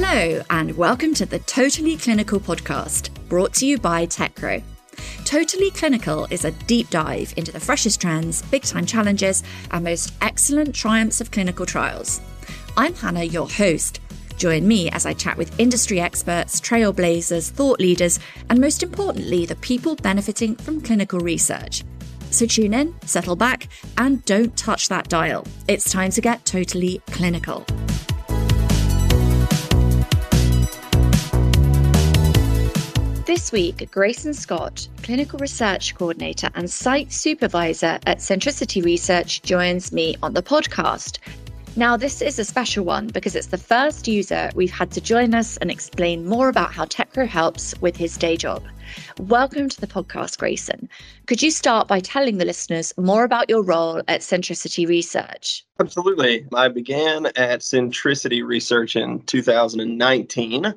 Hello, and welcome to the Totally Clinical podcast, brought to you by Teckro. Totally Clinical is a deep dive into the freshest trends, big time challenges, and most excellent triumphs of clinical trials. I'm Hannah, your host. Join me as I chat with industry experts, trailblazers, thought leaders, and most importantly, the people benefiting from clinical research. So tune in, settle back, and don't touch that dial. It's time to get totally clinical. This week, Grayson Scott, Clinical Research Coordinator and Site Supervisor at Centricity Research, joins me on the podcast. Now, this is a special one because it's the first user we've had to join us and explain more about how Teckro helps with his day job. Welcome to the podcast, Grayson. Could you start by telling the listeners more about your role at Centricity Research? Absolutely. I began at Centricity Research in 2019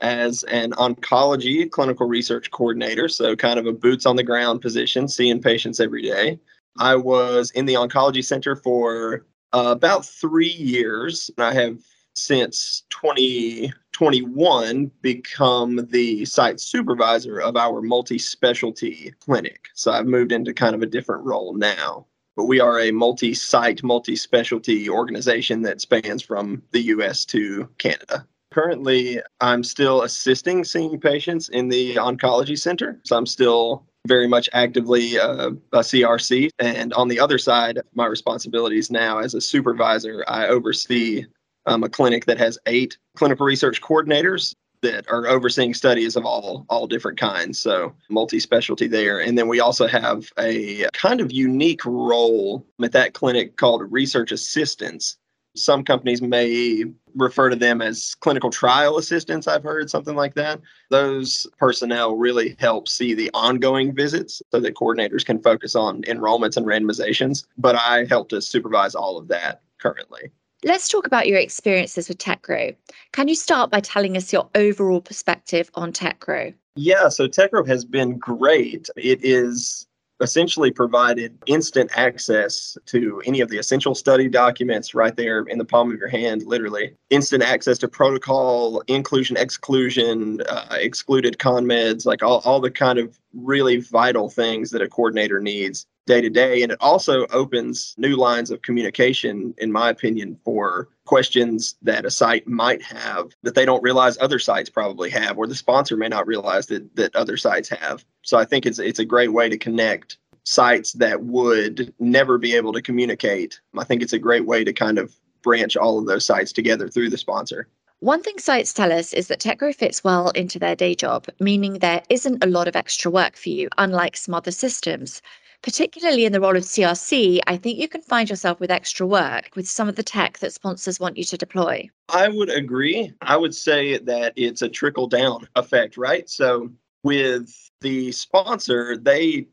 as an oncology clinical research coordinator, so kind of a boots on the ground position, seeing patients every day. I was in the oncology center for uh, about three years. and I have since 2021 become the site supervisor of our multi specialty clinic. So I've moved into kind of a different role now. But we are a multi site, multi specialty organization that spans from the US to Canada. Currently, I'm still assisting seeing patients in the oncology center. So I'm still very much actively uh, a CRC. And on the other side, my responsibilities now as a supervisor, I oversee um, a clinic that has eight clinical research coordinators that are overseeing studies of all all different kinds so multi-specialty there and then we also have a kind of unique role at that clinic called research assistants some companies may refer to them as clinical trial assistants, I've heard something like that. Those personnel really help see the ongoing visits so that coordinators can focus on enrollments and randomizations. But I help to supervise all of that currently. Let's talk about your experiences with Teckro. Can you start by telling us your overall perspective on Teckro? Yeah, so Teckro has been great. It is essentially provided instant access to any of the essential study documents right there in the palm of your hand, literally. Instant access to protocol, inclusion, exclusion, uh, excluded conmeds, like all, all the kind of really vital things that a coordinator needs day to day. And it also opens new lines of communication, in my opinion, for questions that a site might have that they don't realize other sites probably have, or the sponsor may not realize that, that other sites have. So I think it's it's a great way to connect sites that would never be able to communicate. I think it's a great way to kind of branch all of those sites together through the sponsor. One thing sites tell us is that Teckro fits well into their day job, meaning there isn't a lot of extra work for you, unlike some other systems particularly in the role of CRC, I think you can find yourself with extra work with some of the tech that sponsors want you to deploy. I would agree. I would say that it's a trickle down effect, right? So with the sponsor, they,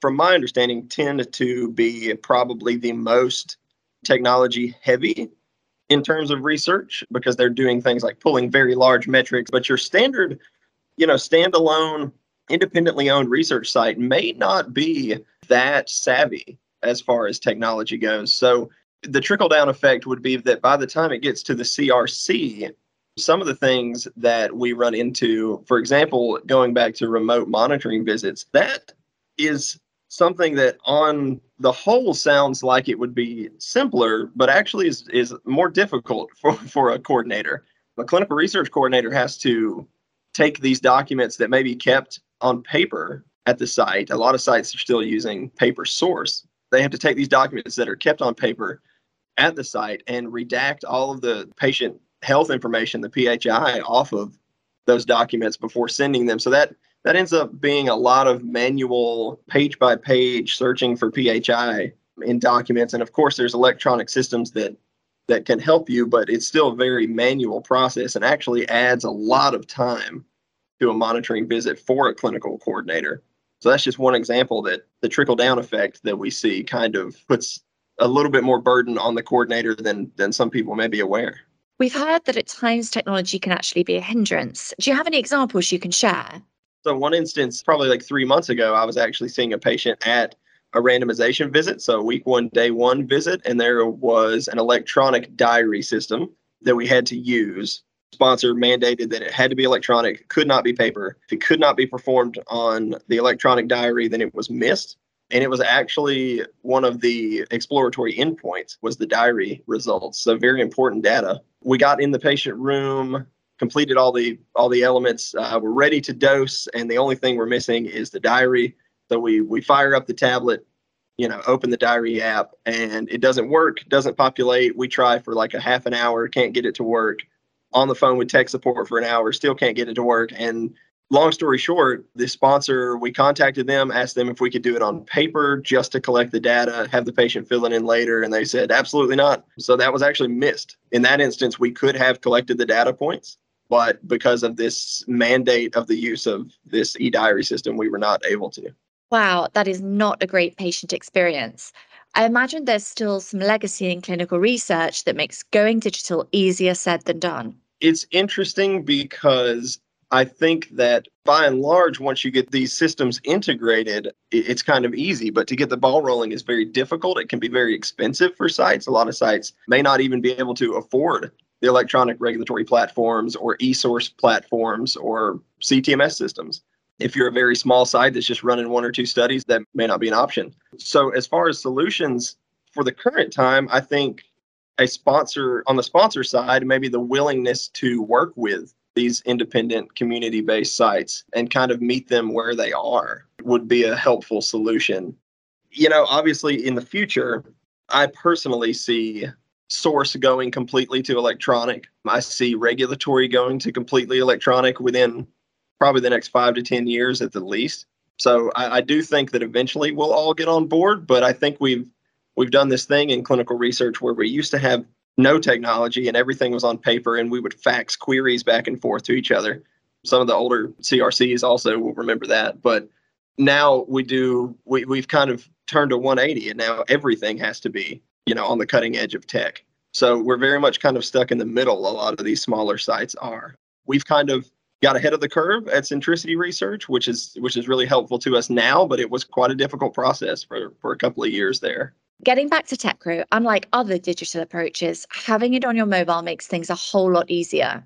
from my understanding, tend to be probably the most technology heavy in terms of research because they're doing things like pulling very large metrics. But your standard, you know, standalone independently owned research site may not be that savvy as far as technology goes. So the trickle down effect would be that by the time it gets to the CRC, some of the things that we run into, for example, going back to remote monitoring visits, that is something that on the whole sounds like it would be simpler, but actually is, is more difficult for, for a coordinator. A clinical research coordinator has to take these documents that may be kept on paper at the site. A lot of sites are still using paper source. They have to take these documents that are kept on paper at the site and redact all of the patient health information, the PHI, off of those documents before sending them. So that that ends up being a lot of manual page by page searching for PHI in documents. And of course, there's electronic systems that that can help you, but it's still a very manual process and actually adds a lot of time to a monitoring visit for a clinical coordinator. So that's just one example that the trickle down effect that we see kind of puts a little bit more burden on the coordinator than than some people may be aware. We've heard that at times technology can actually be a hindrance. Do you have any examples you can share? So one instance, probably like three months ago, I was actually seeing a patient at a randomization visit, so week one, day one visit, and there was an electronic diary system that we had to use sponsor mandated that it had to be electronic, could not be paper. If it could not be performed on the electronic diary, then it was missed. And it was actually one of the exploratory endpoints was the diary results. So very important data. We got in the patient room, completed all the all the elements. Uh, we're ready to dose, and the only thing we're missing is the diary. So we we fire up the tablet, you know, open the diary app, and it doesn't work, doesn't populate. We try for like a half an hour, can't get it to work. On the phone with tech support for an hour, still can't get it to work. And long story short, the sponsor, we contacted them, asked them if we could do it on paper just to collect the data, have the patient fill it in later, and they said absolutely not. So that was actually missed. In that instance, we could have collected the data points but because of this mandate of the use of this e-diary system we were not able to wow that is not a great patient experience i imagine there's still some legacy in clinical research that makes going digital easier said than done it's interesting because I think that by and large, once you get these systems integrated, it's kind of easy. But to get the ball rolling is very difficult. It can be very expensive for sites. A lot of sites may not even be able to afford the electronic regulatory platforms or e-source platforms or CTMS systems. If you're a very small site that's just running one or two studies, that may not be an option. So as far as solutions for the current time, I think a sponsor on the sponsor side, maybe the willingness to work with these independent community based sites and kind of meet them where they are would be a helpful solution. You know, obviously in the future, I personally see source going completely to electronic. I see regulatory going to completely electronic within probably the next five to 10 years at the least. So I, I, do think that eventually we'll all get on board, but I think we've we've done this thing in clinical research where we used to have no technology and everything was on paper and we would fax queries back and forth to each other. Some of the older CRCs also will remember that. But now we do we, we've kind of turned to 180 and now everything has to be you know, on the cutting edge of tech. So we're very much kind of stuck in the middle. A lot of these smaller sites are. We've kind of got ahead of the curve at centricity research, which is which is really helpful to us now, but it was quite a difficult process for, for a couple of years there. Getting back to Teckro, unlike other digital approaches, having it on your mobile makes things a whole lot easier.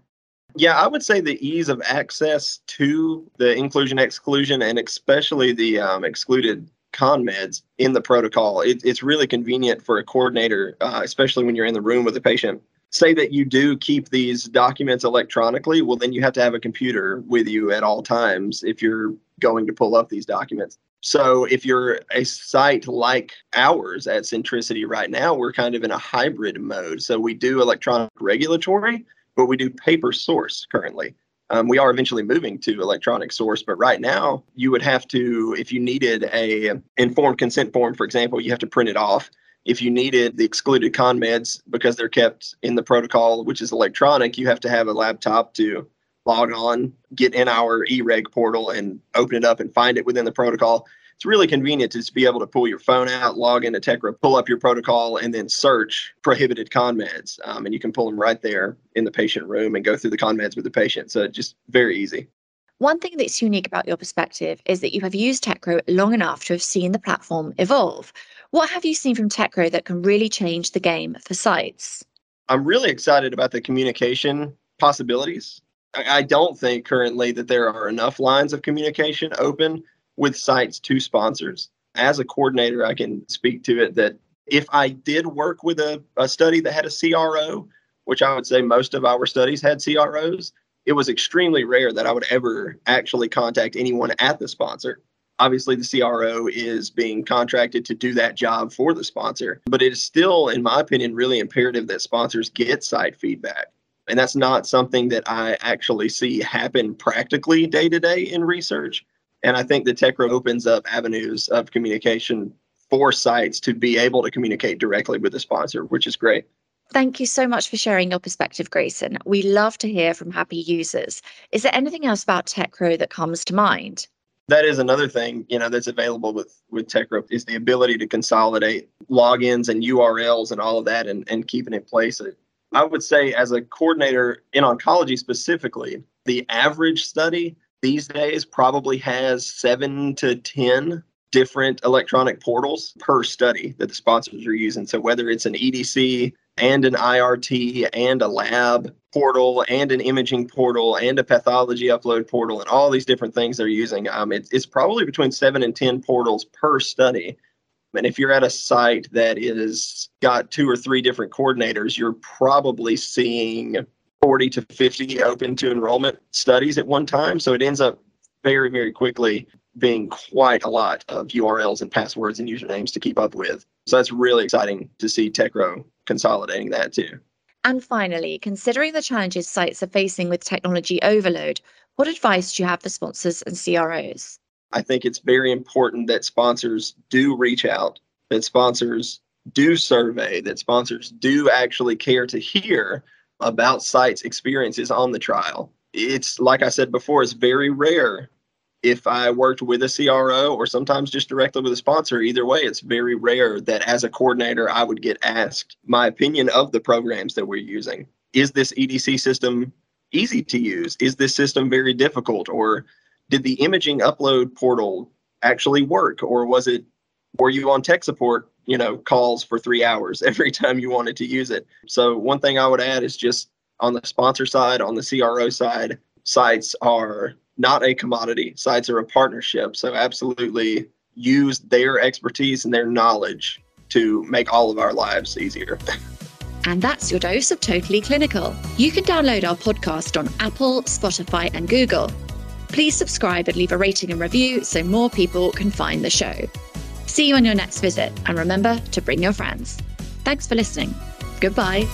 Yeah, I would say the ease of access to the inclusion, exclusion, and especially the um, excluded con meds in the protocol. It, it's really convenient for a coordinator, uh, especially when you're in the room with a patient. Say that you do keep these documents electronically, well, then you have to have a computer with you at all times if you're going to pull up these documents. So if you're a site like ours at Centricity right now, we're kind of in a hybrid mode. So we do electronic regulatory, but we do paper source currently. Um, we are eventually moving to electronic source, but right now you would have to, if you needed a informed consent form, for example, you have to print it off. If you needed the excluded con meds because they're kept in the protocol, which is electronic, you have to have a laptop to log on, get in our eReg portal, and open it up and find it within the protocol it's really convenient to just be able to pull your phone out, log into Teckro, pull up your protocol, and then search prohibited con meds. Um, and you can pull them right there in the patient room and go through the con meds with the patient. So just very easy. One thing that's unique about your perspective is that you have used Teckro long enough to have seen the platform evolve. What have you seen from Teckro that can really change the game for sites? I'm really excited about the communication possibilities. I don't think currently that there are enough lines of communication open with sites to sponsors. As a coordinator, I can speak to it that if I did work with a, a study that had a CRO, which I would say most of our studies had CROs, it was extremely rare that I would ever actually contact anyone at the sponsor. Obviously, the CRO is being contracted to do that job for the sponsor, but it is still, in my opinion, really imperative that sponsors get site feedback. And that's not something that I actually see happen practically day to day in research. And I think the Teckro opens up avenues of communication for sites to be able to communicate directly with the sponsor, which is great. Thank you so much for sharing your perspective, Grayson. We love to hear from happy users. Is there anything else about Teckro that comes to mind? That is another thing, you know, that's available with with Teckro is the ability to consolidate logins and URLs and all of that and, and keep it in place. I would say as a coordinator in oncology specifically, the average study these days probably has seven to 10 different electronic portals per study that the sponsors are using. So whether it's an EDC and an IRT and a lab portal and an imaging portal and a pathology upload portal and all these different things they're using. Um, it, it's probably between seven and 10 portals per study. And if you're at a site that is got two or three different coordinators, you're probably seeing 40 to 50 open to enrollment studies at one time. So it ends up very, very quickly being quite a lot of URLs and passwords and usernames to keep up with. So that's really exciting to see Teckro consolidating that too. And finally, considering the challenges sites are facing with technology overload, what advice do you have for sponsors and CROs? I think it's very important that sponsors do reach out, that sponsors do survey, that sponsors do actually care to hear about sites' experiences on the trial. It's like I said before, it's very rare if I worked with a CRO or sometimes just directly with a sponsor, either way, it's very rare that as a coordinator, I would get asked my opinion of the programs that we're using. Is this EDC system easy to use? Is this system very difficult? Or did the imaging upload portal actually work? Or was it, were you on tech support, you know, calls for three hours every time you wanted to use it? So, one thing I would add is just on the sponsor side, on the CRO side, sites are not a commodity. Sites are a partnership. So absolutely use their expertise and their knowledge to make all of our lives easier. And that's your dose of Totally Clinical. You can download our podcast on Apple, Spotify, and Google. Please subscribe and leave a rating and review so more people can find the show. See you on your next visit, and remember to bring your friends. Thanks for listening. Goodbye.